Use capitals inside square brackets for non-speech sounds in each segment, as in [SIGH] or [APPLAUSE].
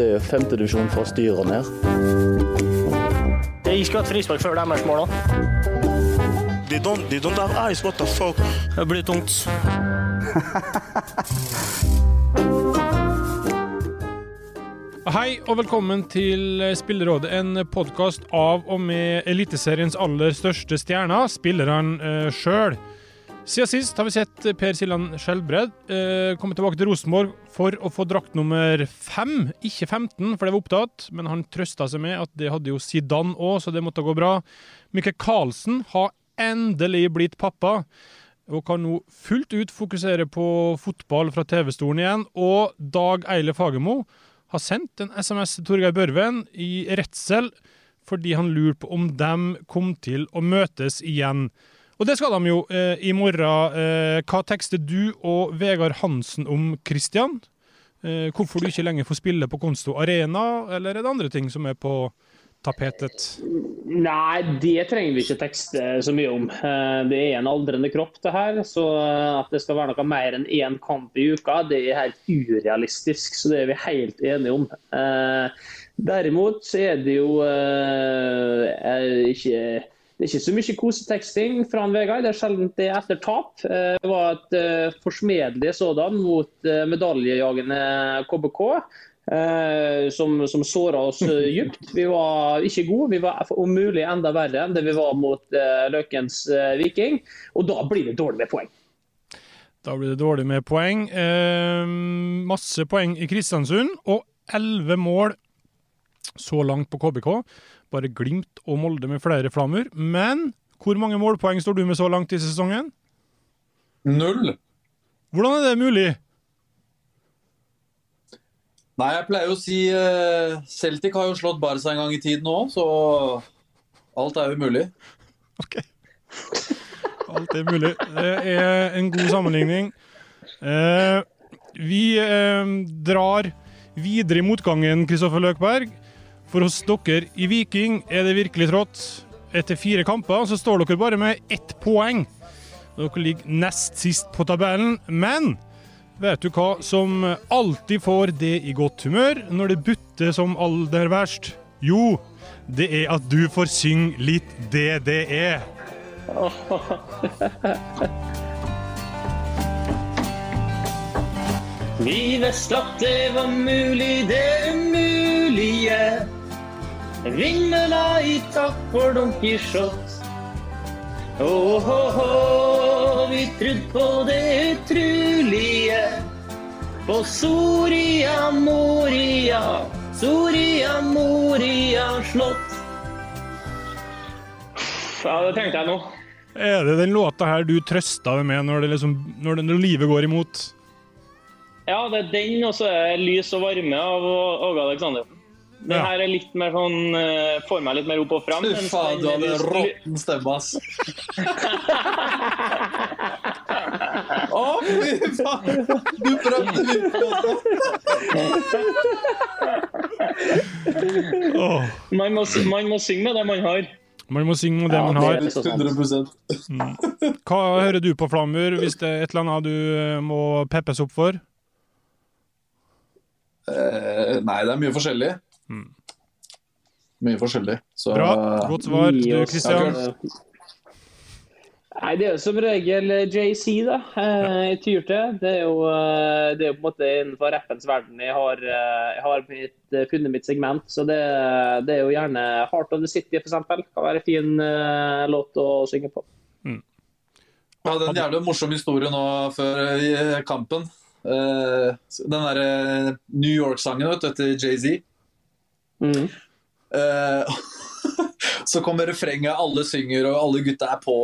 Det er femtedivisjon fra styret ned. Jeg skulle hatt frispark før deres mål. They don't, they don't have eyes, what the fuck? Det blir tungt. [LAUGHS] Hei og velkommen til Spillerådet, en podkast av og med Eliteseriens aller største stjerner, spillerne eh, sjøl. Siden sist har vi sett Per Siljan Skjelbred eh, komme tilbake til Rosenborg for å få drakt nummer fem, ikke 15, for det var opptatt, men han trøsta seg med at det hadde jo Zidane òg, så det måtte gå bra. Mikke Karlsen har endelig blitt pappa, og kan nå fullt ut fokusere på fotball fra TV-stolen igjen. Og Dag Eile Fagermo har sendt en SMS til Torgeir Børven i redsel fordi han lurte på om de kom til å møtes igjen. Og det skal de jo eh, i morgen. Eh, hva tekster du og Vegard Hansen om Christian? Eh, hvorfor du ikke lenger får spille på Konsto Arena, eller er det andre ting som er på tapetet? Nei, det trenger vi ikke tekste så mye om. Eh, det er en aldrende kropp, det her. Så at det skal være noe mer enn én kamp i uka, det er helt urealistisk. Så det er vi helt enige om. Eh, derimot så er det jo eh, ikke det er ikke så mye koseteksting fra han Vegard. Det er sjelden det etter tap. Eh, det var et uh, forsmedelig sådan mot uh, medaljejagende KBK. Som, som såra oss [LAUGHS] dypt. Vi var ikke gode. Vi var om mulig enda verre enn det vi var mot Løkens Viking. Og da blir det dårlig med poeng. Da blir det dårlig med poeng. masse poeng i Kristiansund, og elleve mål så langt på KBK. Bare Glimt og Molde med flere flammer. Men hvor mange målpoeng står du med så langt i sesongen? Null. Hvordan er det mulig? Nei, jeg pleier å si uh, Celtic har jo slått Barca en gang i tiden òg, så alt er jo mulig. OK. Alt er mulig. Det er en god sammenligning. Uh, vi uh, drar videre i motgangen, Kristoffer Løkberg. For hos dere i Viking er det virkelig trått. Etter fire kamper så står dere bare med ett poeng. Dere ligger nest sist på tabellen, men vet du hva som alltid får det i godt humør når det butter som aller verst? Jo, det er at du får synge litt det det er. [LAUGHS] Vi at det var mulig, det umulige. Vingla i takt for Don Quijote. Oh, oh, oh, vi trodde på det utrolige. På Soria Moria, Soria Moria slott. Ja, det tenkte jeg nå. Er det den låta her du trøsta deg med når, det liksom, når, det, når livet går imot? Ja, det er den, og så er det 'Lys og varme' av Åge Aleksandersen. Den Ja. her er litt mer sånn eh, Får meg litt mer opp og fram. Fy faen, du hadde råtten stemme, ass. [LAUGHS] Å, fy faen! Du prøvde virkelig. Åh, Man må, man må synge med det man har. man må synge med det Ja, man det har. er så 100 Hva hører du på Flamur, hvis det er et eller annet du eh, må peppes opp for? Eh, Nei, det er mye forskjellig. Mye forskjellig. Så Bra. Godt svar, du Kristian. Nei, Det er jo som regel JC da, eh, jeg tyr til. Det er, jo, eh, det er jo på en måte innenfor rappens verden jeg har, eh, jeg har mitt, eh, funnet mitt segment. Så det, det, er jo gjerne Heart of the City f.eks. Kan være en fin uh, låt å synge på. Mm. Jeg hadde en jævlig morsom historie nå før kampen. Uh, den derre New York-sangen etter Jay-Z. Mm. Uh, [LAUGHS] så kommer refrenget, alle synger og alle gutta er på.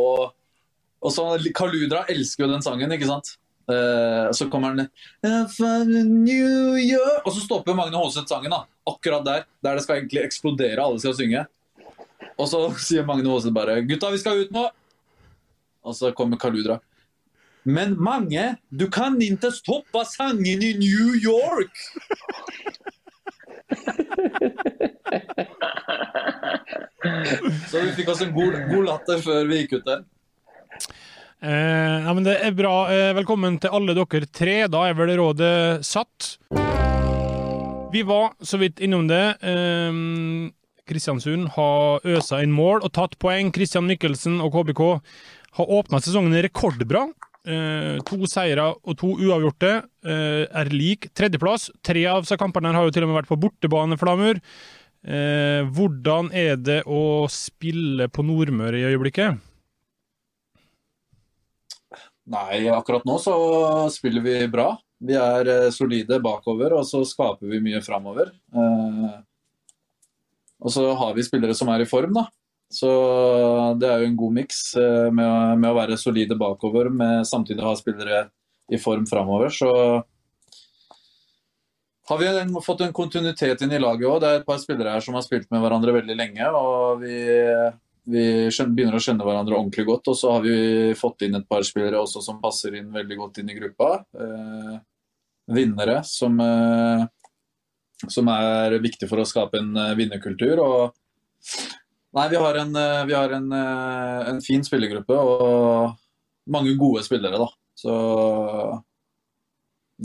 Og så Kaludra elsker jo den sangen, ikke sant? Uh, så kommer han New Og så stopper Magne Håseth sangen, da. Akkurat der. Der det skal egentlig eksplodere, alle skal synge. Og så sier Magne Håseth bare 'Gutta, vi skal ut nå'. Og så kommer Kaludra. Men Mange, du kan ikke stoppe sangen i New York! [LAUGHS] så vi fikk oss en god, god latter før vi gikk ut der. Eh, ja, men Det er bra. Eh, velkommen til alle dere tre. Da er vel rådet satt. Vi var så vidt innom det. Eh, Kristiansund har øsa inn mål og tatt poeng. Kristian Mikkelsen og KBK har åpna sesongen rekordbra. Eh, to seire og to uavgjorte eh, er lik tredjeplass. Tre av kampene har jo til og med vært på bortebane, Flamur. Eh, hvordan er det å spille på Nordmøre i øyeblikket? Nei, akkurat nå så spiller vi bra. Vi er eh, solide bakover, og så skaper vi mye framover. Eh, og så har vi spillere som er i form, da. Så det er jo en god miks eh, med, med, å være solide bakover, med samtidig ha spillere i form framover. Så har vi en, fått en kontinuitet inn i laget òg. Det er et par spillere her som har spilt med hverandre veldig lenge. og vi vi begynner å skjønne hverandre ordentlig godt. Og så har vi fått inn et par spillere også som passer inn veldig godt inn i gruppa. Eh, vinnere som, eh, som, er viktig for å skape en eh, vinnerkultur. Nei, vi har, en, eh, vi har en, eh, en, fin spillergruppe og mange gode spillere, da. Så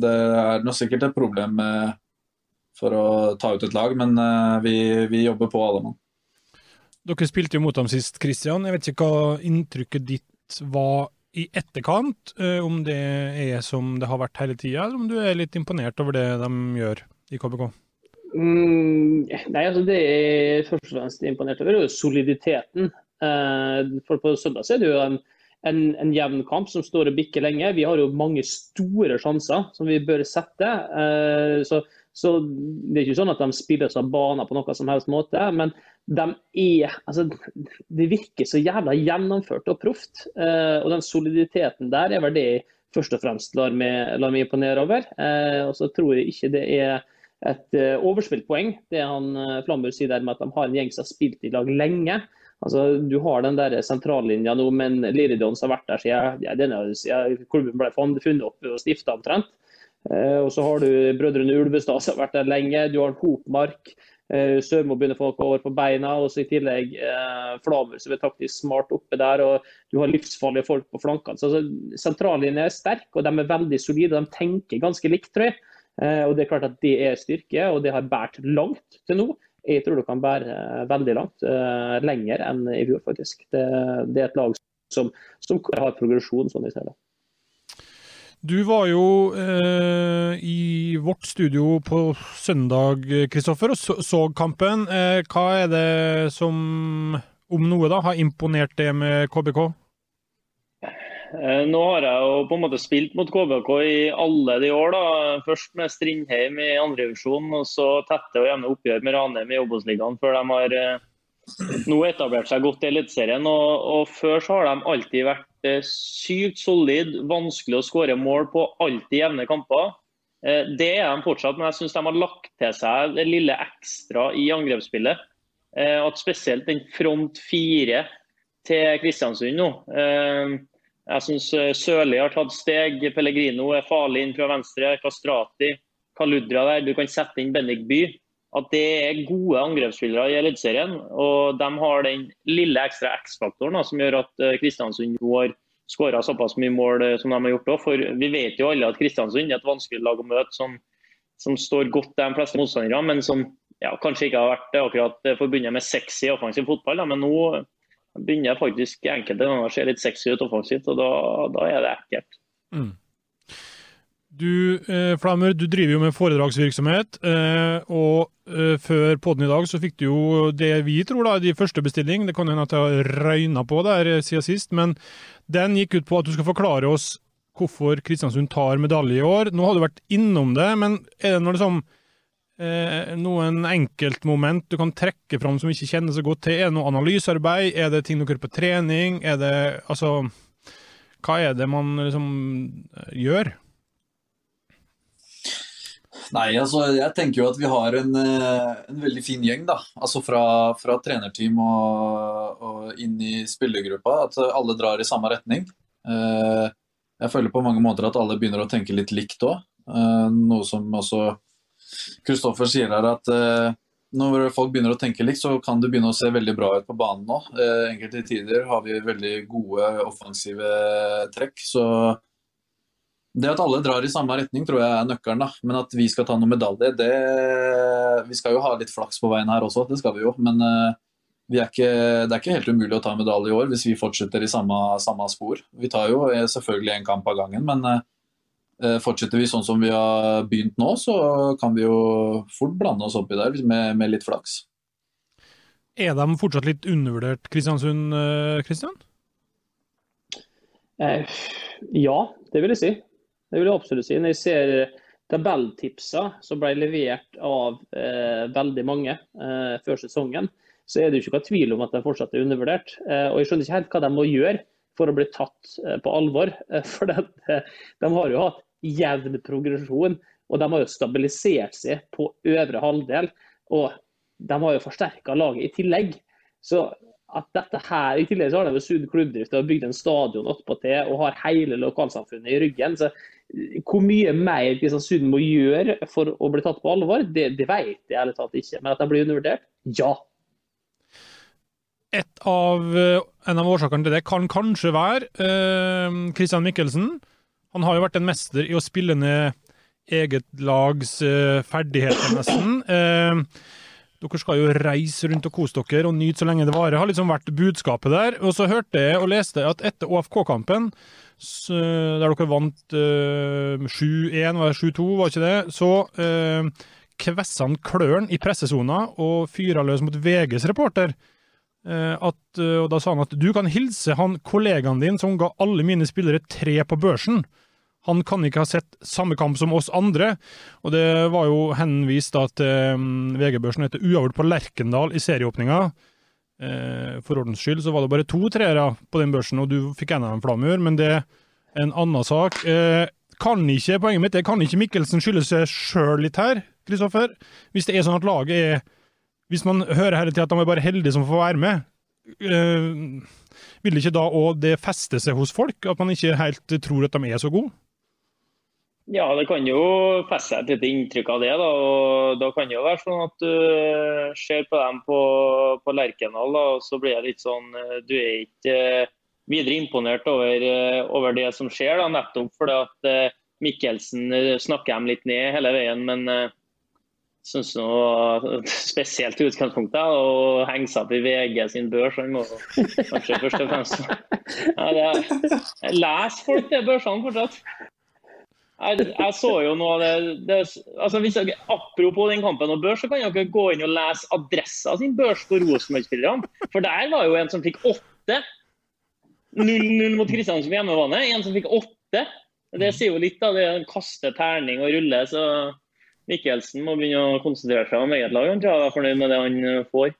det er nå sikkert et problem for å ta ut et lag, men vi, vi jobber på alle mann. Dere spilte jo mot dem sist, Kristian. Jeg vet ikke hva inntrykket ditt var i etterkant, eh, om det er som det har vært hele tida, eller om du er litt imponert over det de gjør i KBK? Mm, nei, altså Det er først og fremst imponert over, er jo soliditeten. Eh, for På søndag er det jo en, en, en, jevn kamp som står og bikker lenge. Vi har jo mange store sjanser som vi bør sette. Eh, så så det er ikke sånn at de spilles av baner på noen som helst måte. Men de er altså, Det virker så jævla gjennomført og proft. Eh, og den soliditeten der er vel det jeg først og fremst lar meg, lar meg imponere over. Og så tror jeg ikke det er et uh, overspilt poeng, det han uh, sier der med at de har en gjeng som har spilt i lag lenge. Altså, Du har den der sentrallinja nå, men Liridon har vært der siden, ja, klubben ble funnet opp og stifta omtrent. Eh, og så har du brødrene Ulvestad som har vært der lenge. Du har Hopmark. Eh, Sørmo begynner folk over på beina. og så I tillegg eh, Flamur som er taktisk smart oppe der. og Du har livsfarlige folk på flankene. så altså, sentrallinja er sterk og de er veldig solide. De tenker ganske likt, tror jeg. Eh, og Det er klart at det er styrke, og det har båret langt til nå. Jeg tror det kan bære eh, veldig langt. Eh, lenger enn i fjor, faktisk. Det, det, er et lag som, som har progresjon, sånn i stedet. Du var jo eh, i vårt studio på søndag, Kristoffer, og så, så kampen. Eh, hva er det som, om noe, da, har imponert det med KBK? Eh, nå har jeg jo på en måte spilt mot KBK i alle de år. da. Først med Strindheim i andrevisjon, og så tette og jevne oppgjør med Ranheim i Obos-ligaen før de har eh, nå etablert seg godt i Eliteserien. Og, og, før så har de alltid vært eh, sykt solid, vanskelig å skåre mål på alltid jevne kamper. Det er de fortsatt, men jeg syns de har lagt til seg det lille ekstra i angrepsspillet. At spesielt den front fire til Kristiansund nå. Jeg syns Sørli har tatt steg. Pellegrino er farlig inn fra venstre. Kastrati, Kaludra der. Du kan sette inn Bendik By at det er gode angrepsspillere i Eliteserien. Og de har den lille ekstra X-faktoren som gjør at Kristiansund nå har skåra såpass mye mål eh, som de har gjort. òg. For vi vet jo alle at Kristiansund er et vanskelig lag å møte, som, som står godt de fleste motstandere, men som ja, kanskje ikke har vært akkurat forbundet med sexy offensiv fotball. Da. Men nå, begynner faktisk enkelte ganger å se litt sexy ut offensivt, og da, da er det ekkelt. Mm. Du, eh, Flammer, du driver jo med foredragsvirksomhet, eh, og eh, før podden i dag så fikk du jo det vi tror da, de første bestilling. Det kan hende at jeg har røyna på der eh, siden sist, men den gikk ut på at du skal forklare oss hvorfor Kristiansund tar medalje i år. Nå har du vært innom det, men er det noe liksom eh, noen enkeltmoment du kan trekke fram som ikke kjenner så godt til? Er det noe analysearbeid? Er det ting dere gjør på trening? Er det altså Hva er det man liksom gjør? Nei, altså jeg tenker jo at vi har en, eh, en veldig fin gjeng, da. Altså fra, fra trenerteam og, og, inn i spillergruppa. At alle drar i samme retning. Eh, jeg føler på mange måter at alle begynner å tenke litt likt òg. Eh, noe som også Kristoffer sier her, at når folk begynner å tenke likt, så kan det begynne å se veldig bra ut på banen nå. Enkelte tider har vi veldig gode offensive trekk. så det at alle drar i samme retning, tror jeg er nøkkelen. da. Men at vi skal ta noen medalje, det Vi skal jo ha litt flaks på veien her også, det skal vi jo. Men vi er ikke, det er ikke helt umulig å ta medalje i år hvis vi fortsetter i samme, samme spor. Vi tar jo eh, selvfølgelig en kamp av gangen, men fortsetter vi sånn som vi har begynt nå, så kan vi jo fort blande oss oppi der med, med litt flaks. Er de fortsatt litt undervurdert, Kristiansund, Kristian? Eh, ja, det vil jeg si. Det vil jeg absolutt si. Når jeg ser tabelltipsene som ble levert av eh, veldig mange eh, før sesongen, så er det jo ikke noe tvil om at de fortsatt er undervurdert. Eh, og jeg skjønner ikke helt hva de må gjøre for å bli tatt eh, på alvor. [LAUGHS] Eh, for de, de har jo hatt jevn progresjon, og de har jo stabilisert seg på øvre halvdel. Og de har jo forsterka laget i tillegg. Så at dette her, I tillegg så har de sugd klubbdrift og bygd en stadion attpåtil og har hele lokalsamfunnet i ryggen. så hvor mye mer Kristiansund må gjøre for å bli tatt på alvor, det, det vet jeg ærlig talt ikke. Men at de blir undervurdert, ja. Et av, eh, en av årsakene til det kan kanskje være Kristian eh, Mikkelsen. Han har jo vært en mester i å spille ned eget lags uh, ferdigheter, nesten. Uh, dere skal jo reise rundt og kose dere og nyte så lenge det varer, har liksom vært budskapet der. Og så hørte jeg og leste at etter OFK-kampen, der dere vant uh, 7-1, var det 7-2, var ikke det? Så uh, kvessa han klørne i pressesona og fyra løs mot VGs reporter. At, og Da sa han at du kan hilse han kollegaen din som ga alle mine spillere tre på børsen. Han kan ikke ha sett samme kamp som oss andre. Og det var jo henvist da til um, VG-børsen etter uavgjort på Lerkendal i serieåpninga. Eh, for ordens skyld så var det bare to treere på den børsen, og du fikk en av dem, Flamur, men det er en annen sak. Eh, kan ikke, Poenget mitt er kan ikke Mikkelsen skylde seg sjøl litt her, Kristoffer? Hvis det er sånn at laget er Hvis man hører hele tida at de er bare heldige som får være med, eh, vil ikke da òg det feste seg hos folk? At man ikke helt tror at de er så gode? Ja, det kan jo feste seg et lite inntrykk av det. Da og da kan det jo være sånn at du ser på dem på, på Lerkendal, og så blir det litt sånn eh, Du er ikke eh, videre imponert over, eh, over det som skjer, da, nettopp fordi at Mikkelsen snakker dem litt ned hele veien. Men jeg syns [LAUGHS] spesielt i utgangspunktet å henge seg opp i VG sin børs. Han må kanskje først og fremst [LAUGHS] ja, Les folk de børsene fortsatt. Jeg, jeg, så jo noe av det, det altså hvis jeg, Apropos den kampen og børs, så kan dere gå inn og lese adressa sin børs på Rosenborg-spillerne. For der var jo en som fikk åtte. 0-0 mot Kristiansund på hjemmebane. En som fikk åtte. Det sier jo litt, da. Det er kaste terning og rulle. Så Mikkelsen må begynne å konsentrere seg om eget lag. Han tror jeg er fornøyd med det han eh, får.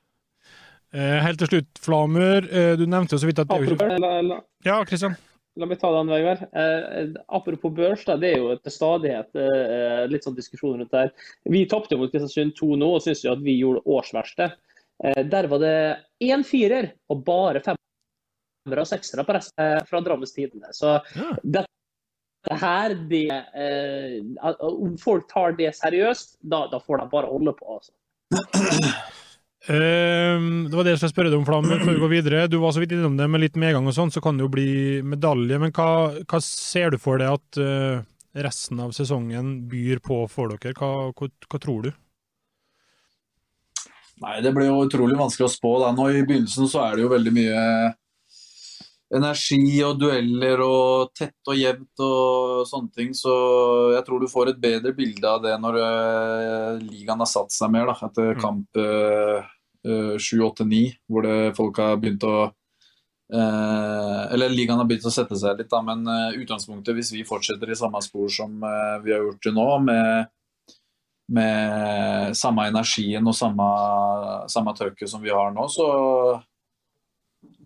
Eh, helt til slutt, Flamur. Eh, du nevnte jo så vidt at det... Ja, Kristian? La meg ta den, Vegard. Eh, apropos børs, da, det er jo til stadighet eh, litt sånn diskusjon rundt det her. Vi tapte mot Kristiansund 2 nå og syns jo at vi gjorde årsverste. Eh, der var det én firer og bare femmere og seksere på resten eh, fra Drammens Tidende. Så ja. dette her, det eh, Om folk tar det seriøst, da, da får de bare holde på. altså. [CLEARS THROAT] Uh, det var det jeg skulle spørre deg om, Flam, før vi går videre. Du var så vidt innom det med litt medgang og sånn, så kan det jo bli medalje. Men hva, hva ser du for deg at uh, resten av sesongen byr på for dere? Hva, hva, hva, tror du? Nei, det blir jo utrolig vanskelig å spå. Da. Nå I begynnelsen så er det jo veldig mye energi og dueller og tett og jevnt og sånne ting. Så jeg tror du får et bedre bilde av det når uh, ligaen har satt seg mer, da, etter mm. kamp uh, uh, 7-8-9, hvor det, folk har begynt å uh, Eller ligaen har begynt å sette seg litt, da, men uh, utgangspunktet, hvis vi fortsetter i samme spor som vi har gjort til nå, med, med samme energien og samme, samme trøkket som vi har nå, så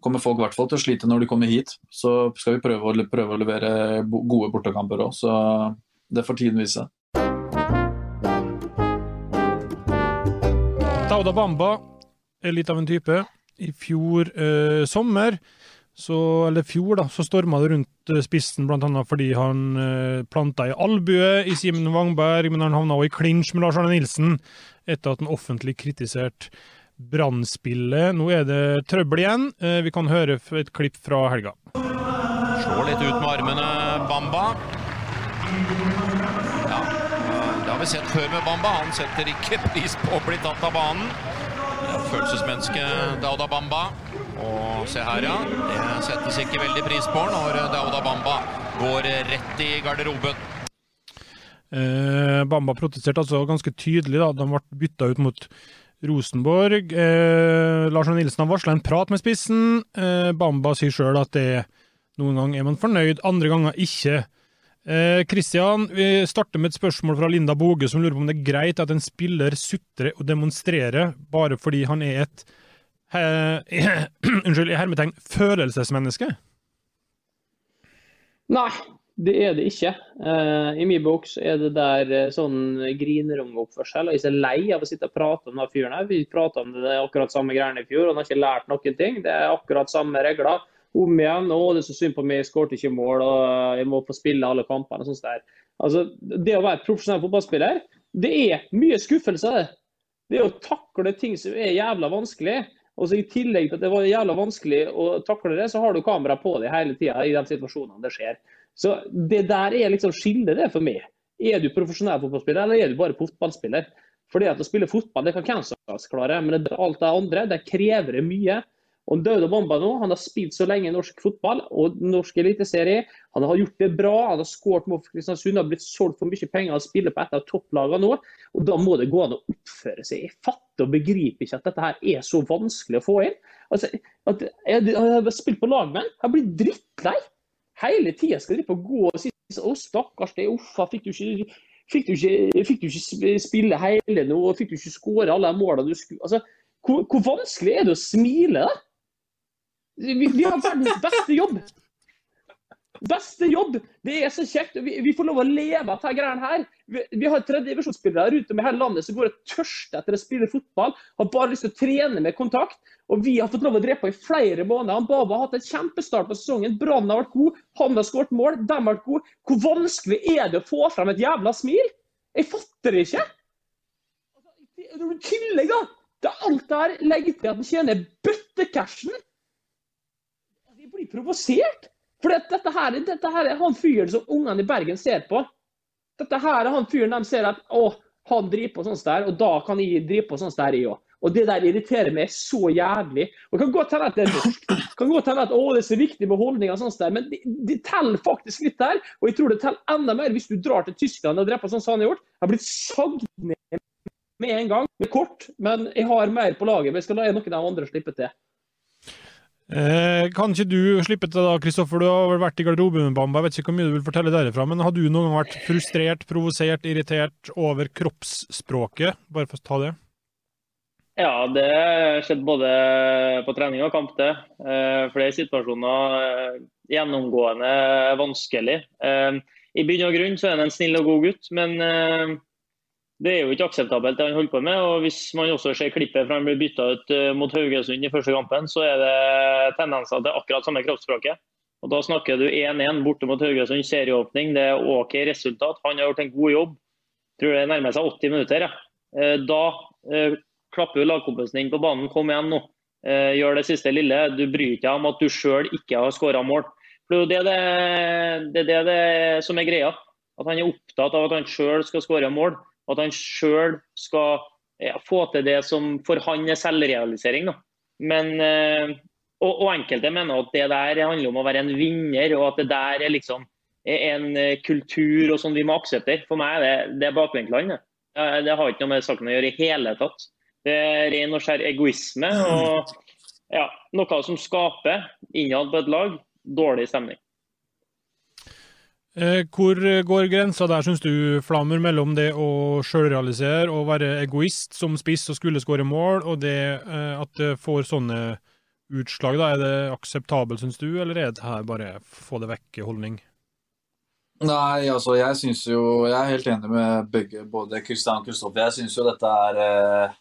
kommer folk i hvert fall til å slite når de kommer hit. Så skal vi prøve å, prøve å levere gode bortekamper òg, så det får tiden vise. Dauda Bamba er litt av en type. I fjor eh, sommer, så, eller fjor, da, så storma det rundt eh, spissen bl.a. fordi han eh, planta ei albue i Simen Wangberg, men han havna også i klinsj med Lars Arne Nilsen etter at han offentlig kritiserte Brannspillet. Nå er det trøbbel igjen. Eh, vi kan høre et klipp fra helga. Slår litt ut med armene, Bamba. Ja, det har vi sett før med Bamba. Han setter ikke pris på å bli tatt av banen. Følelsesmenneske Dauda Bamba. Og se her, ja. Det settes ikke veldig pris på når Dauda Bamba går rett i garderoben. Eh, Bamba protesterte altså ganske tydelig da de ble bytta ut mot Rosenborg. Eh, Lars Nilsen har varsla en prat med spissen. Eh, Bamba sier sjøl at det noen ganger er man fornøyd, andre ganger ikke. Kristian, eh, vi starter med et spørsmål fra Linda Boge, som lurer på om det er greit at en spiller sutrer og demonstrerer bare fordi han er et eh, [CLEARS THROAT] unnskyld, hermetegn følelsesmenneske? Nei, det er det ikke. Eh, I min bok så er det der uh, sånn grinerungeoppførsel. Jeg er lei av å sitte og prate om den fyren her. Vi prata om det akkurat samme greiene i fjor, og han har ikke lært noen ting. Det er akkurat samme regler. Om igjen. 'Å, det er så synd på meg, jeg skåret ikke mål, og jeg må få spille alle kampene.' og sånt der. Altså, Det å være profesjonell fotballspiller, det er mye skuffelse. Det å takle ting som er jævla vanskelig. Og så I tillegg til at det var jævla vanskelig å takle det, så har du kamera på deg hele tida i de situasjonene det skjer. Så det der er liksom skillet det for meg. Er du profesjonell fotballspiller, eller er du bare fotballspiller? Fordi at å spille fotball det kan hvem som helst klare, men alt det andre det krever mye. Og Dauda Bomba nå, han har spilt så lenge i norsk fotball og norsk eliteserie. Han har gjort det bra, han har skåret mål Kristiansund, har blitt solgt for mye penger og spiller på et av topplagene nå. og Da må det gå an å oppføre seg. Jeg fatter og begriper ikke at dette her er så vanskelig å få inn. Altså, at jeg, har spilt på lag med han, jeg blitt drittlei hele tida skal de gå og si å stakkars deg, uffa, fikk du ikke Fikk du, ikke, fikk du ikke, spille hele nå, fikk du ikke skåre alle målene du skulle altså, hvor, hvor, vanskelig er det å smile, da? Vi, vi har verdens beste jobb. Beste jobb! Det er så kjekt. Vi, vi får lov å leve av dette greiene her. Vi, vi har tredjedivisjonsspillere rundt om i hele landet som går og tørster etter å spille fotball. Har bare lyst til å trene med kontakt. Og vi har fått lov å drepe i flere måneder. Baba har hatt en kjempestart på sesongen. Brann har vært god. Han har skåret mål. De har vært gode. Hvor vanskelig er det å få frem et jævla smil? Jeg fatter det ikke. I tillegg, da. Det er alt det her legger til at han tjener bøttecashen. Blir provosert. For dette her, dette her er han fyren som ungene i Bergen ser på. Dette her er han fyren de ser at å, han driver på sånn der, og da kan jeg drive på sånn der, jeg òg. Og det der irriterer meg så jævlig. Og kan godt hende at det er. Kan godt hende at å, det er så viktig med holdninger og sånt der, men det, de teller faktisk litt der. Og jeg tror det teller enda mer hvis du drar til Tyskland og dreper sånn som han har gjort. Jeg har blitt sagd ned med en gang. Med kort, men jeg har mer på laget. Men jeg skal la noen av de andre slippe til. Eh, kan ikke du slippe til da, Kristoffer? Du har vel vært i garderoben med Bamba. Jeg vet ikke hvor mye du vil fortelle derifra, men har du noen gang vært frustrert, provosert, irritert over kroppsspråket? Bare for å ta det. Ja, det har skjedd både på trening og kamp, det. Eh, flere situasjoner eh, gjennomgående vanskelig. Eh, I bunn og grunn så er han en snill og god gutt, men eh, det er jo ikke akseptabelt det han holder på med. og Hvis man også ser klippet fra han blir bytta ut eh, mot Haugesund i første kampen, så er det tendenser til akkurat samme kroppsspråket. Og Da snakker du 1-1 borte mot Haugesund, serieåpning. Det er OK resultat. Han har gjort en god jobb. Jeg tror det nærmer seg 80 minutter. Ja. Eh, da eh, klapper lagkompisen din på banen. Kom igjen nå. Eh, gjør det siste lille. Du bryr deg om at du sjøl ikke har skåra mål. For det er det, det, det, det, som er greia. At han er opptatt av at han sjøl skal skåre mål at han sjøl skal ja, få til det som for han er selvrealisering. Da. Men, eh, og, og, enkelte mener at det der handler om å være en vinner, og at det der er liksom en kultur og sånn vi må akseptere. For meg det, det er bakvendtland. Det har ikke noe med saken å gjøre i hele tatt. Det er ren og skjær egoisme og ja, noe som skaper innad på et lag dårlig stemning. Eh, hvor går grensa der, syns du, Flammer, mellom det å sjølrealisere og være egoist som spiss og skulle skåre mål, og det eh, at det får sånne utslag? da, Er det akseptabelt, syns du, eller er det her bare få det vekk-holdning? Nei, altså jeg syns jo Jeg er helt enig med begge, både Kristian og Kristoffer. Jeg syns jo dette er eh,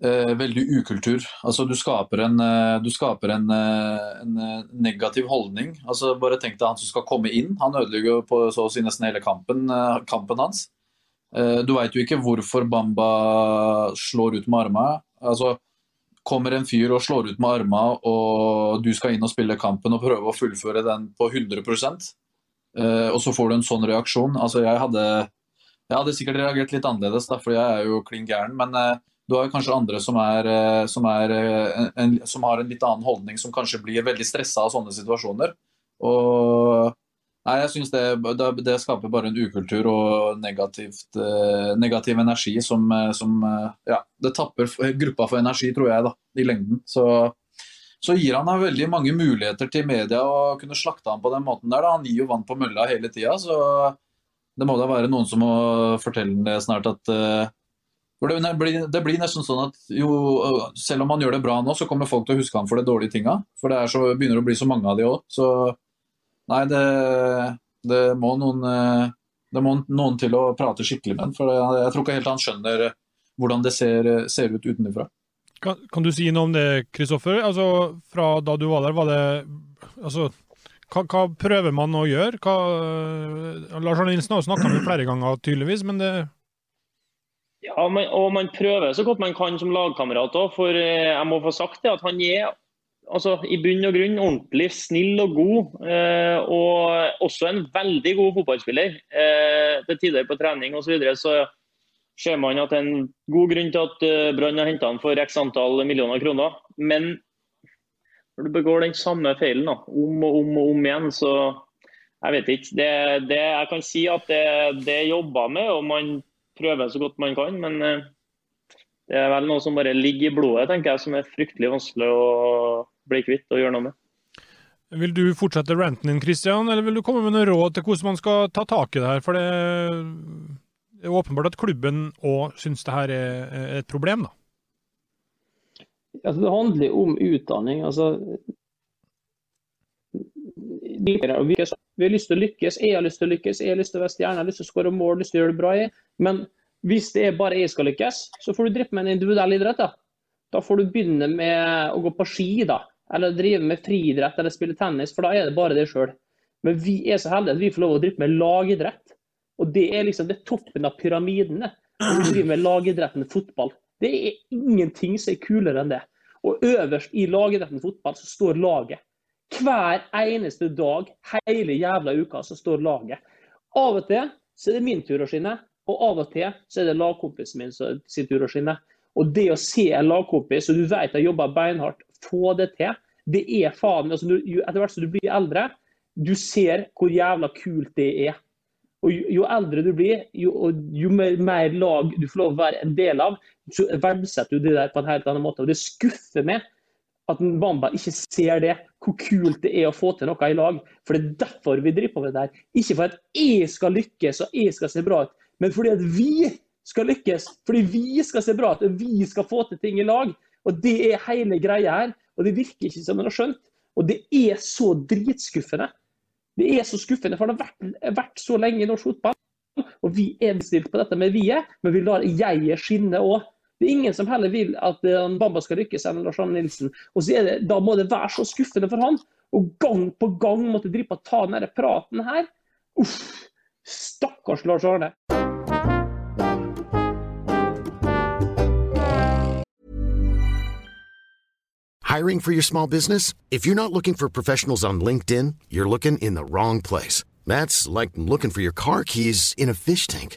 veldig ukultur. Altså, du skaper en, eh, du skaper en, eh, en, eh, negativ holdning. Altså, bare tenk deg han som skal komme inn. Han ødelegger på så å si nesten hele kampen, kampen hans. Eh, du veit jo ikke hvorfor Bamba slår ut med armene. Altså, kommer en fyr og slår ut med armene, og du skal inn og spille kampen og prøve å fullføre den på 100% og så får du en sånn reaksjon. Altså, jeg hadde, jeg hadde sikkert reagert litt annerledes, da, for jeg er jo klin gæren. Men du har kanskje andre som, er, eh, som, er eh, en, som, har en litt annen holdning, som kanskje blir veldig stressa av sånne situasjoner. Og nei, jeg synes det, det, det, skaper bare en ukultur og negativt, eh, negativ energi som, som, ja, Det tapper gruppa for energi, tror jeg, da, i lengden. Så, så gir han veldig mange muligheter til media å kunne slakte ham på den måten der. Da. Han gir jo vann på mølla hele tida, så det må da være noen som må fortelle det snart at det blir, det blir, nesten sånn at jo, selv om han gjør det bra nå, så kommer folk til å huske han for de dårlige tinga. For det så, begynner å bli så mange av de òg. Så nei, det, det, må noen det må noen til å prate skikkelig med. For jeg, tror ikke helt han skjønner hvordan det ser, ser ut utenfra. Kan, kan, du si noe om det, Kristoffer? Altså, fra da du var der, var det altså, hva, hva, prøver man å gjøre? Hva, Lars Arne Nilsen har snakka med flere ganger, tydeligvis, men det ja, man, og man prøver så godt man kan som lagkamerat òg. For eh, jeg må få sagt det at han er altså, i bunn og grunn ordentlig snill og god. Eh, og også en veldig god fotballspiller. Eh, til tider på trening osv. Så, videre, så ser man at det er en god grunn til at eh, Brann har henta han for x antall millioner kroner. Men når du begår den samme feilen da, om og om og om igjen, så jeg vet ikke. Det, det jeg kan si at det, det er jobba med, og man prøver så godt man kan. Men eh, det er vel noe som bare ligger i blodet, tenker jeg, som er fryktelig vanskelig å bli kvitt og gjøre noe med. Vil du fortsette ranten din, Christian, eller vil du komme med noen råd til hvordan man skal ta tak i det her? For det er åpenbart at klubben òg syns det her er et problem, da. Altså, det handler om utdanning. altså vi har lyst til å lykkes, jeg har lyst til å lykkes, jeg har lyst til å være stjerne, jeg har lyst til å skåre mål, lyst til å gjøre det bra. Jeg. Men hvis det er bare jeg skal lykkes, så får du drive med en individuell idrett. Da Da får du begynne med å gå på ski, da. Eller drive med friidrett eller spille tennis, for da er det bare deg sjøl. Men vi er så heldige at vi får lov å drive med lagidrett. Og det er liksom det toppen av pyramiden. Vi driver med lagidretten fotball. Det er ingenting som er kulere enn det. Og øverst i lagidretten fotball så står laget. Hver eneste dag hele jævla uka så står laget. Av og til så er det min tur å skinne, og av og til så er det lagkompisen min sin tur å skinne. Og det å se en lagkompis, som du vet har jobba beinhardt, få det til, det er faen altså, Etter hvert som du blir eldre, du ser hvor jævla kult det er. Og jo, jo eldre du blir, jo, jo mer, mer, lag du får lov å være en del av, så verdsetter du det der på en helt annen måte. Og det skuffer meg at Bamba ikke ser det, hvor kult det er å få til noe i lag. For det er derfor vi driver på med det her. Ikke for at jeg skal lykkes og jeg skal se bra ut, men fordi at vi skal lykkes. Fordi vi skal se bra ut og vi skal få til ting i lag. Og Det er hele greia her. Og det virker ikke som man har skjønt. Og det er så dritskuffende. Det er så skuffende, for det har vært, vært så lenge i norsk fotball. Og vi er innstilt på dette med vi-et, men vi lar jeget skinne òg. Det er ingen som heller vil at uh, Bamba skal lykkes enn Lars Arne Nilsen. Og det, Da må det være så skuffende for han. Og gang på gang måtte drive på ta denne praten her. Uff. Stakkars Lars Arne. Hiring for your small business? If you're not looking for professionals on LinkedIn, you're looking in the wrong place. That's like looking for your car keys in a fish tank.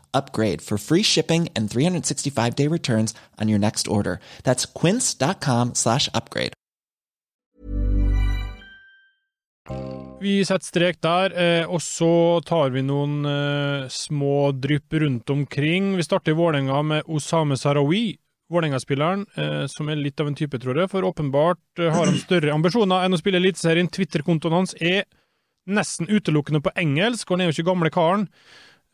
upgrade for free shipping and 365 day returns on your next order. That's quince.com slash upgrade. Vi setter strek der, eh, og så tar vi noen eh, små drypp rundt omkring. Vi starter i Vålerenga med Osame Sarawi. Vålerenga-spilleren, eh, som er litt av en type, tror jeg, for åpenbart har han større ambisjoner enn å spille Eliteserien. Twitter-kontoen hans er nesten utelukkende på engelsk, og han er jo ikke gamle karen.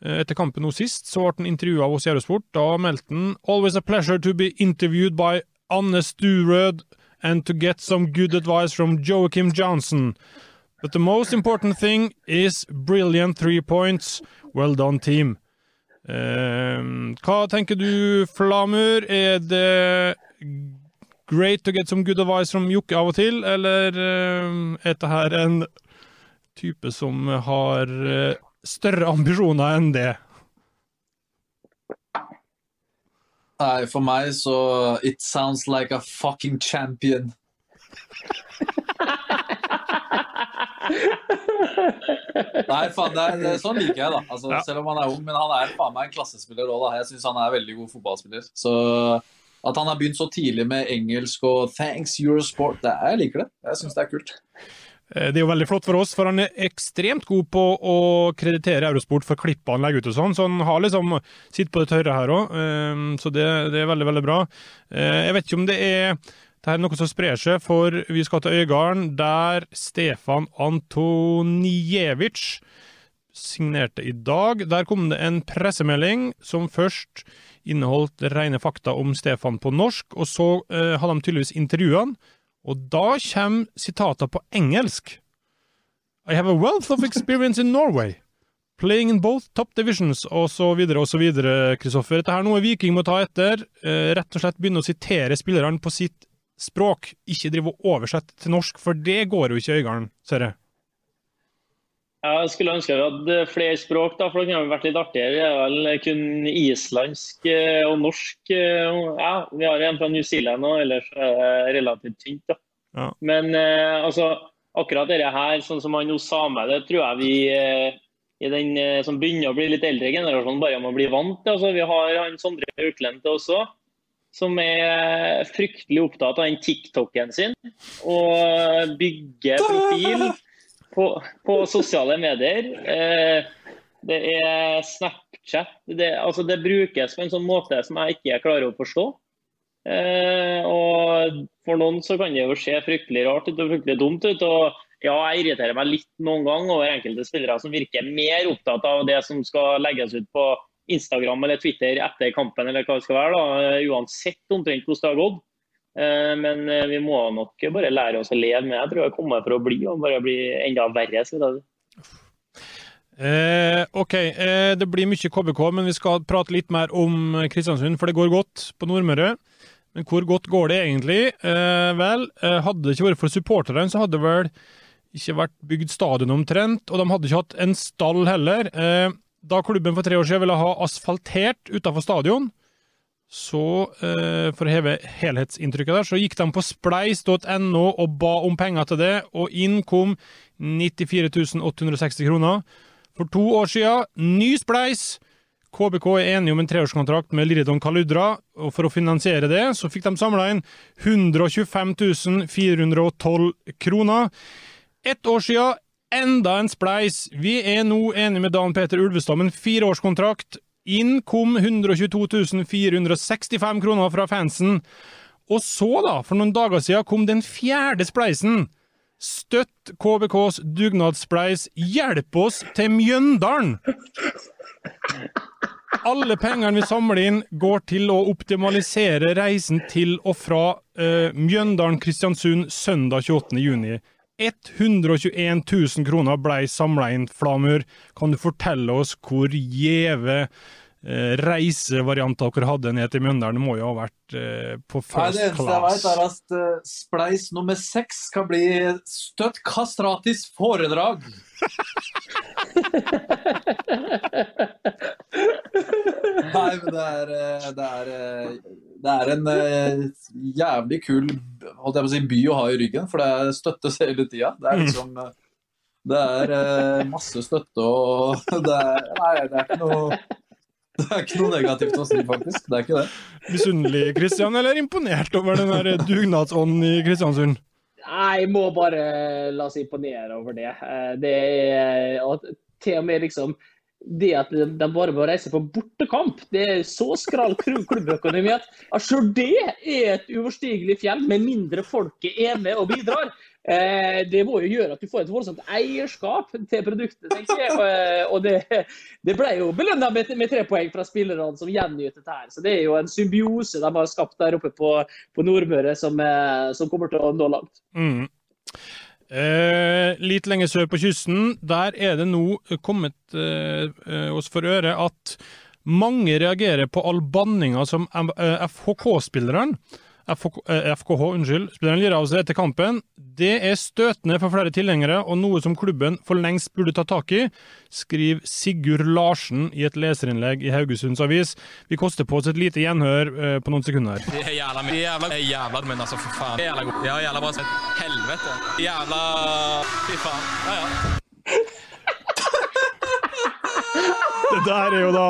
Eh, etter kampen nå sist så ble han intervjua av oss i Eurosport. Da meldte han «Always a pleasure to be interviewed by Anne Sturød and to get some good advice from Joakim Johnson. But the most important thing is brilliant three points. Well done, team. Uh, hva tenker du, Flamur? Er det great to get some good advice from Jokke av og til, eller uh, er dette her en type som har eh, større ambisjoner enn det? Nei, for meg så It sounds like a fucking champion. Nei, faen, det er, sånn liker jeg, da. Altså, ja. Selv om han er ung, men han er faen meg en klassespiller òg, da. Jeg syns han er veldig god fotballspiller. Så at han har begynt så tidlig med engelsk og 'thanks Eurosport', det, jeg liker det. Jeg syns det er kult. Eh, det er jo veldig flott for oss, for han er ekstremt god på å kreditere Eurosport for klippene han legger ut og sånn, så han har liksom sitt på det tørre her òg. Ehm, så det, det, er veldig, veldig bra. Eh, jeg vet ikke om det er det er noe som sprer seg, for vi skal til Øygarden, der Stefan Antonijevic signerte i dag. Der kom det en pressemelding som først inneholdt rene fakta om Stefan på norsk, og så eh, hadde de tydeligvis intervjuene. Og da kommer sitater på engelsk. I have a wealth of experience in Norway. Playing in both top divisions, og så videre og så videre, Kristoffer. Dette er noe Viking må ta etter. Eh, rett og slett begynne å sitere spillerne på sitt språk, ikke drive og oversette til norsk, for det går jo ikke i Øygarden, ser jeg. Jeg skulle ønske vi hadde flere språk, da, for det kunne vært litt artigere. Det er vel kun islandsk eh, og norsk. Eh, ja, vi har en fra New Zealand og ellers er det relativt tynt. da. Ja. Men eh, altså, akkurat dette her, sånn som han Osame, det tror jeg vi i den som begynner å bli litt eldre generasjonen bare må bli vant til. Altså, vi har han Sondre Auklend også som er fryktelig opptatt av den TikToken sin og bygger profil [LAUGHS] på, på sosiale medier. Eh, det er Snapchat. Det, altså det, brukes på en sånn måte som jeg ikke klarer å forstå. Eh, og For noen så kan det jo se fryktelig rart ut og fryktelig dumt ut. og ja, jeg irriterer meg litt noen gang over enkelte spillere som virker mer opptatt av det som skal legges ut på Instagram eller Twitter etter kampen, eller hva det skal være. da, Uansett omtrent hvordan det har gått. Eh, men eh, vi må nok bare lære oss å leve med Jeg tror jeg kommer for å bli, og bare bli enda verre. Så det. Eh, OK, eh, det blir mye KBK, men vi skal prate litt mer om Kristiansund, for det går godt på Nordmøre. Men hvor godt går det egentlig? Eh, vel, eh, hadde det ikke vært for supporterne, så hadde det vel ikke vært bygd stadion omtrent, og de hadde ikke hatt en stall heller. Da klubben for tre år siden ville ha asfaltert utenfor stadion, så eh, for å heve helhetsinntrykket der, så gikk de på spleis.no og ba om penger til det, og inn kom 94 860 kroner. For to år siden, ny spleis. KBK er enige om en treårskontrakt med Liridon Kaludra, og for å finansiere det, så fikk de samla inn 125 412 kroner. Ett år siden, enda en spleis. Vi er nå enige med Dan Peter Ulvestad om en fireårskontrakt. Inn kom 122 465 kroner fra fansen. Og så, da, for noen dager siden, kom den fjerde spleisen. Støtt KBKs dugnadsspleis. Hjelp oss til Mjøndalen! Alle pengene vi samler inn, går til å optimalisere reisen til og fra uh, Mjøndalen-Kristiansund søndag 28. juni. 121 000 kroner ble samla inn, Flamur. Kan du fortelle oss hvor gjeve eh, reisevarianter dere hadde ned til Mjøndalen? Det må jo ha vært eh, på first class? Nei, det eneste jeg vet, er at uh, spleis nummer seks skal bli støtt kastratis foredrag. [LAUGHS] Nei, men det er, eh, det er, eh, det er en uh, jævlig kul holdt jeg på å si, by å ha i ryggen, for det støttes hele tida. Det er liksom Det er masse støtte og [LAUGHS] det er, Nei, det er ikke noe det er ikke noe negativt å si, faktisk. Det er ikke det. Misunnelig, Kristian, eller imponert over den der dugnadsånden i Kristiansund? Nei, jeg må bare la oss imponere over det. Det er til og med liksom det at de bare må reise på bortekamp, det er så skral klubbøkonomi at selv det er et uoverstigelig fjell, med mindre folket er med og bidrar. Eh, det må jo gjøre at du får et voldsomt eierskap til produktet, tenker jeg. Og, og det, det, ble jo belønna med, tre poeng fra spillerne som gjenytet her. Så det er jo en symbiose de har skapt der oppe på, på Nordmøre som, eh, som, kommer til å nå langt. Mm. Eh, litt lenger sør på kysten, der er det nå kommet eh, eh oss for øre at mange reagerer på all banninga som FHK-spillerne FK, FKH unnskyld, spilleren lirer av seg etter kampen. Det er støtende for flere tilhengere, og noe som klubben for lengst burde ta tak i, skriver Sigurd Larsen i et leserinnlegg i Haugesunds Avis. Vi koster på oss et lite gjenhør eh, på noen sekunder. Det er jævla mye. Jævla, jævla, men altså, for faen. Jævla god. Ja, jævla bra. Helvete. Jævla Fy faen. Ja, ja. [LAUGHS] Det der er jo da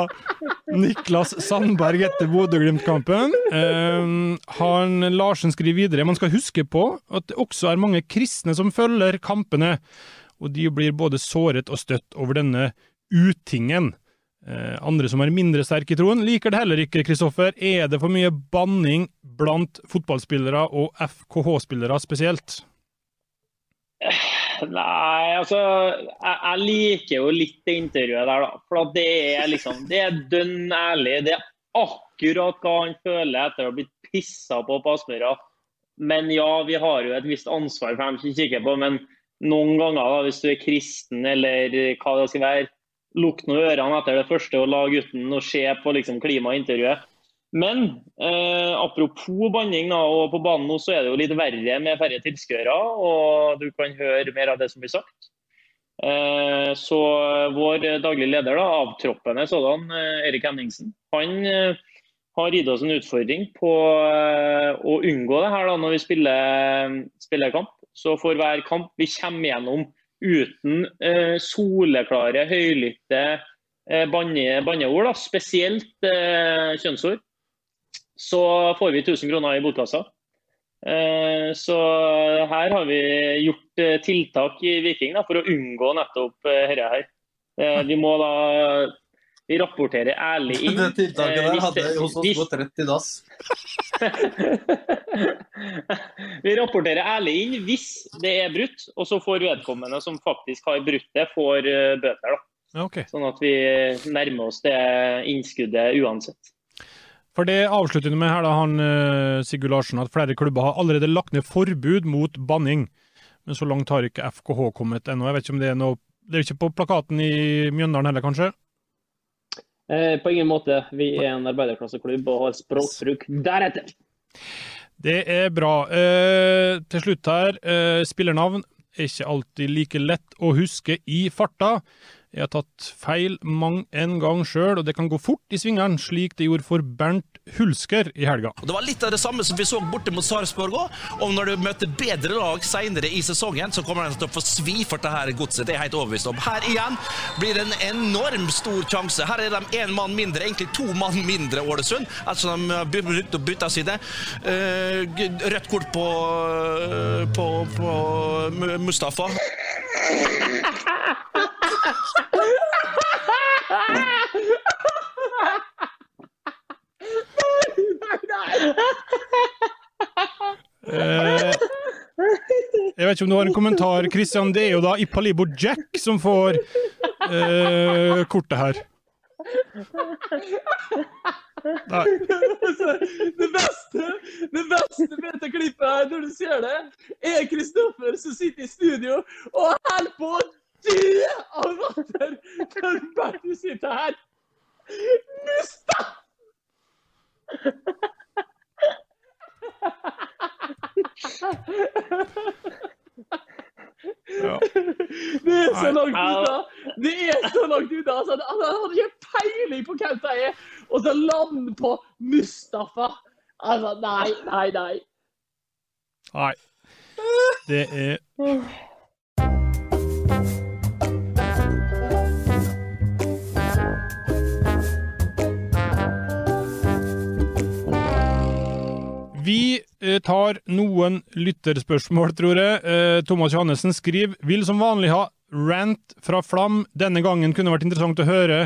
Niklas Sandberg etter Bodø-Glimt-kampen. Uh, han Larsen skriver videre man skal huske på at det også er mange kristne som følger kampene, og de blir både såret og støtt over denne utingen. Uh, andre som er mindre sterke i troen, liker det heller ikke, Kristoffer. Er det for mye banning blant fotballspillere og FKH-spillere spesielt? [LAUGHS] Nei, altså jeg, jeg, liker jo litt det intervjuet der, da. For det er liksom Det er dønn ærlig. Det er akkurat hva han føler etter å ha blitt pissa på på Aspmyra. Men ja, vi har jo et visst ansvar for dem som kikker på. Men noen ganger, da, hvis du er kristen eller hva det skal være, lukk nå ørene etter det første og la gutten og se på liksom klimaintervjuet. Men eh, apropos banning, og på banen nå så er det jo litt verre med færre tilskuere. Og du kan høre mer av det som blir sagt. Eh, så vår daglige leder, da, avtroppende sådan, eh, Erik Henningsen, han eh, har gitt oss en utfordring på eh, å unngå det her da, når vi spiller, spiller kamp. Så for hver kamp vi kommer gjennom uten eh, soleklare, høylytte banneord, spesielt kjønnsord, så får vi 1000 kroner i botkassa. Eh, så her har vi gjort eh, tiltak i Viking da, for å unngå nettopp dette eh, her. Vi må da vi rapporterer ærlig [LAUGHS] inn. Det tiltaket der hadde jeg hos oss gått rett i dass. [LAUGHS] vi rapporterer ærlig inn hvis det er brutt, og så får vedkommende som faktisk har brutt det, får bøter. da. Okay. Sånn at vi nærmer oss det innskuddet uansett. For det avslutter med her da, han eh, Sigurd Larsen, at flere klubber har allerede lagt ned forbud mot banning. Men så langt har ikke FKH kommet ennå. Jeg vet ikke om Det er noe, det er ikke på plakaten i Mjøndalen heller, kanskje? Eh, på ingen måte. Vi er en arbeiderklasseklubb og har språkbruk deretter. Det er bra. Eh, til slutt her, eh, spillernavn er ikke alltid like lett å huske i farta. Jeg har tatt feil mang en gang sjøl, og det kan gå fort i svingene, slik det gjorde for Bernt Hulsker i helga. Det var litt av det samme som vi så borte mot Sarpsborg òg. Og når du møter bedre lag senere i sesongen, så kommer de til å få svi for dette her godset. Det er jeg helt overbevist om. Her igjen blir det en enorm stor sjanse. Her er de én mann mindre, egentlig to mann mindre, Ålesund. Altså de har begynt å bytte side. Eh, Rødt kort på, på, på Mustafa. [LAUGHS] Eh, jeg vet ikke om du har en kommentar, Christian. Det er jo da Ipalibo Jack som får eh, kortet her. Nei. Det beste, det beste med dette klippet her, når du ser det, er Kristoffer som sitter i studio og holder på å dø av latter når Bertil sitte her. Musta! Det er så langt unna. Det er så langt unna. Altså, han han hadde ikke peiling på hvem det er, og så land på Mustafa. Altså, nei, nei, nei. Nei. Det er Vi tar noen lytterspørsmål, tror jeg. Eh, Thomas Johannessen skriver vil som vanlig ha rant fra Flam. Denne gangen kunne vært interessant å høre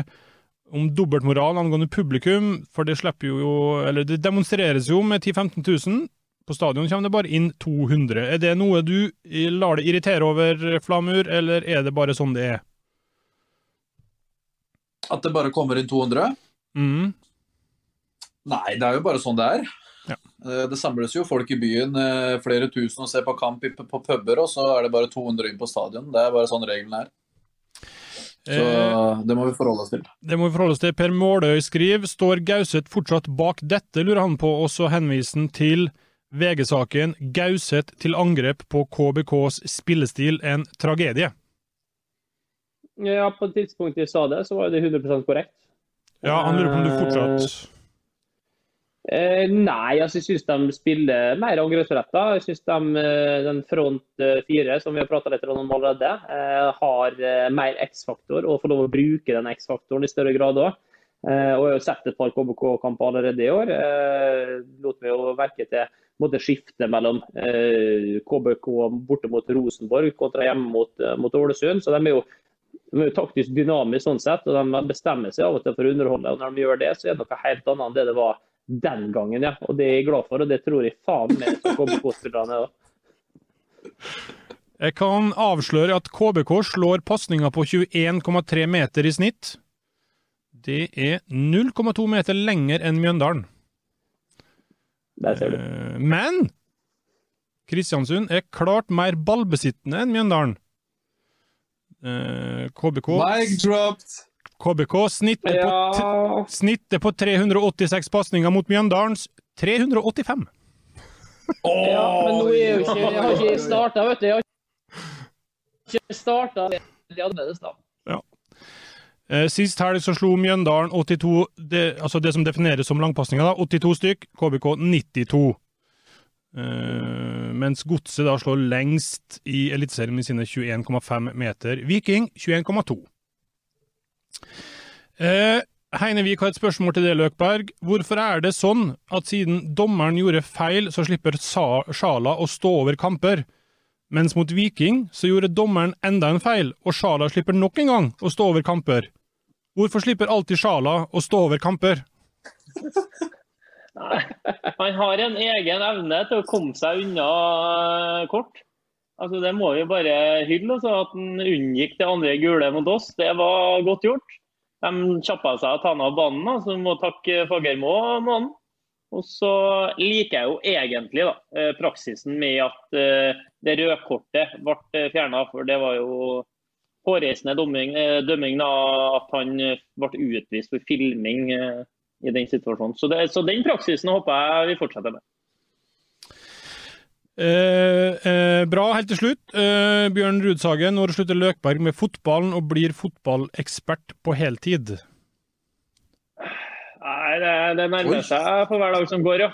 om dobbeltmoral angående publikum, for det slipper jo Eller det demonstreres jo med 10 000-15 000. På stadion kommer det bare inn 200. Er det noe du lar det irritere over, Flamur, eller er det bare sånn det er? At det bare kommer inn 200? Mm. Nei, det er jo bare sånn det er. Eh, Det samles jo folk i byen, eh, flere tusen, og ser på kamp på puber, og så er det bare 200 inn på stadion. Det er bare sånn reglene er. Så Eh, det må vi forholde oss til. Det må vi forholde oss til. Per Måløy skriver står Gauseth fortsatt bak dette, lurer han på, og så henviser han til VG-saken 'Gauseth til angrep på KBKs spillestil en tragedie'. Ja, på et tidspunkt jeg sa det, så var det 100% korrekt. Ja, han lurer på om du fortsatt Eh, nei, altså, jeg syns de spiller mer angrepsretta. Jeg syns de, eh, den front eh, fire, som vi har prata litt om allerede, har mer X-faktor og får lov å bruke den X-faktoren i større grad òg. Og jeg har sett et par KBK-kamper allerede i år. Lot meg jo merke til måtte skifte mellom KBK borte mot Rosenborg kontra hjemme mot, mot Ålesund. Så de er jo de er jo taktisk dynamiske sånn sett, og de bestemmer seg av og til for å underholde. og Når de gjør det, så er det noe helt annet enn det det var den gangen. ja. Og Det er jeg glad for, og det tror jeg faen meg som KBK-spillerne òg. Jeg kan avsløre at KBK slår pasninga på 21,3 meter i snitt. Det er 0,2 meter lenger enn Mjøndalen. Der ser du. Eh, Men Kristiansund er klart mer ballbesittende enn Mjøndalen. Eh, KBK Mic dropped! KBK snittet på, Ja. t- snittet på 386 pasninger mot Mjøndalens 385. Ja, men nå er jo ikke Jeg har ikke starta, vet du. Jeg har ikke starta annerledes, da. Ja. Sist helg så slo Mjøndalen 82, det, altså det som defineres som langpasninger, da, 82 stykk, KBK 92. Uh, mens Godset da slår lengst i Eliteserien med sine 21,5 meter. Viking 21,2. Eh, Heinevik har et spørsmål til det, Løkberg. Hvorfor er det sånn at siden dommeren gjorde feil, så slipper Sjala å stå over kamper? Mens mot Viking så gjorde dommeren enda en feil, og Sjala slipper nok en gang å stå over kamper. Hvorfor slipper alltid Sjala å stå over kamper? [LAUGHS] Han har en egen evne til å komme seg unna eh, kort. Altså, det må vi bare hylle. Altså, at han unngikk det andre gule mot oss, det var godt gjort. De kjappa seg at han av banen, så altså, må takke Fagermo han. Og så liker jeg jo egentlig da, eh, praksisen med at eh, det røde kortet ble fjerna. For det var jo hårreisende dømming, eh, dømming da, at han eh, ble utvist for filming eh, i den situasjonen. Så, det, så den praksisen håper jeg vi fortsetter med. Eh, eh, bra, helt til slutt. Eh, Bjørn Rudsagen, når slutter Løkberg med fotballen og blir fotballekspert på heltid? Nei, det, det nærmer seg for hver dag som går, ja.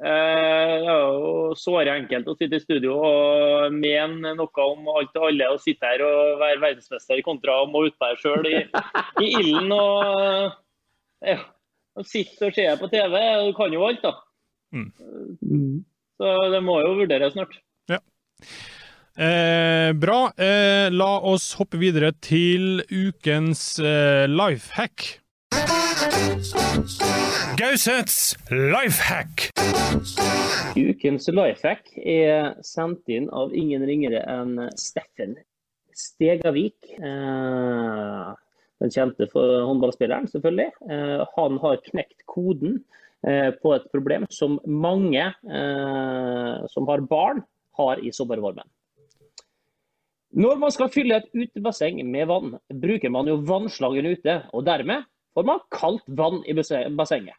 Eh, Det er jo såre enkelt å sitte i studio og mene noe om alt og alle og sitte her og være verdensmester kontra å må utpå her sjøl i, i ilden og ja, sitte og se på TV. Du kan jo alt, da. Så det må jo vurderes snart. Eh, bra. Eh, la oss hoppe videre til ukens eh, life hack. Gauseths life hack. Ukens lifehack er sendt inn av ingen ringere enn Steffen Stegavik. Eh, den kjente for håndballspilleren, selvfølgelig. Eh, han har knekt koden på et problem som mange eh, som har barn, har i sommervarmen. Når man skal fylle et utebasseng med vann, bruker man jo vannslangen ute, og dermed får man kaldt vann i bassenget.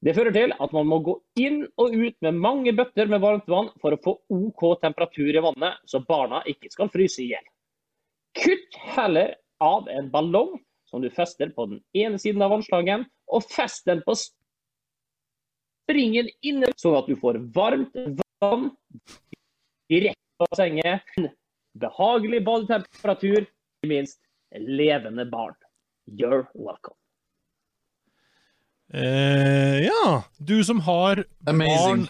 Det fører til at man må gå inn og ut med mange bøtter med varmt vann for å få OK temperatur i vannet, så barna ikke skal fryse i hjel. Kutt heller av en ballong som du fester på den ene siden av vannslangen, og fest den på springen inn, sånn at du får varmt vann direkte på bassenget. Behagelig badetemperatur, ikke minst levende barn. You're welcome. Eh, ja, du som har Amazing. barn,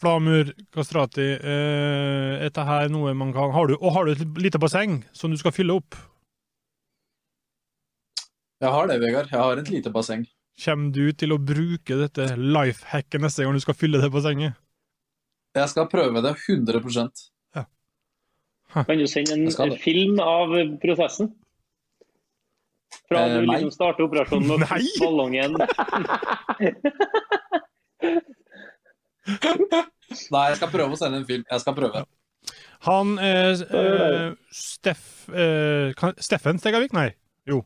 Flamur Kastrati, eh, er dette her noe man kan har du, Og har du et lite basseng som du skal fylle opp? Jeg har det, Vegard. Jeg har et lite basseng. Kommer du til å bruke dette lifehacket neste gang du skal fylle det bassenget? Jeg skal prøve det 100% Kan du sende en film av prosessen? Fra Eh, du nei. liksom starter operasjonen med Nei. [LAUGHS] ballongen. [LAUGHS] Nei, jeg skal prøve å sende en film. Jeg skal prøve. Han eh, eh, Steff, eh, Steffen Stegavik? Nei. Jo.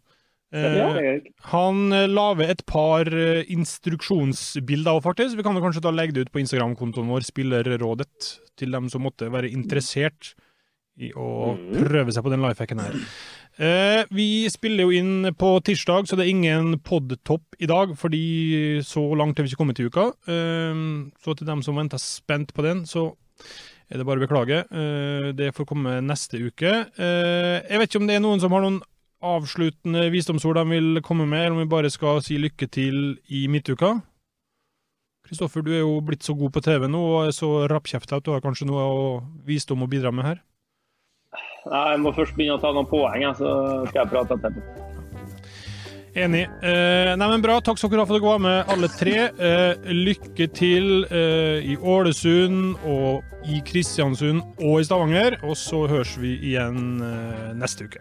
Eh, han eh, lager et par eh, instruksjonsbilder også, faktisk. Vi kan kanskje da legge det ut på Instagram-kontoen vår, Spillerrådet, til dem som måtte være interessert i å prøve seg på den lifehacken her. Eh, vi spiller jo inn på tirsdag, så det er ingen podtopp i dag, fordi så langt har vi ikke kommet til uka. Eh, så til dem som venter spent på den, så er det bare å beklage. Det får komme neste uke. Jeg vet ikke om det er noen som har noen avsluttende visdomsord de vil komme med, eller om vi bare skal si lykke til i midtuka. Kristoffer, du er jo blitt så god på TV nå og er så rappkjefta at du har kanskje noe å visdom å bidra med her? Nei, jeg må først begynne å ta noen poeng, så skal jeg prate etterpå. Enig. Eh, nei, men Bra. Takk skal dere ha for at dere var med, alle tre. Eh, lykke til eh, i Ålesund og i Kristiansund og i Stavanger. Og så høres vi igjen eh, neste uke.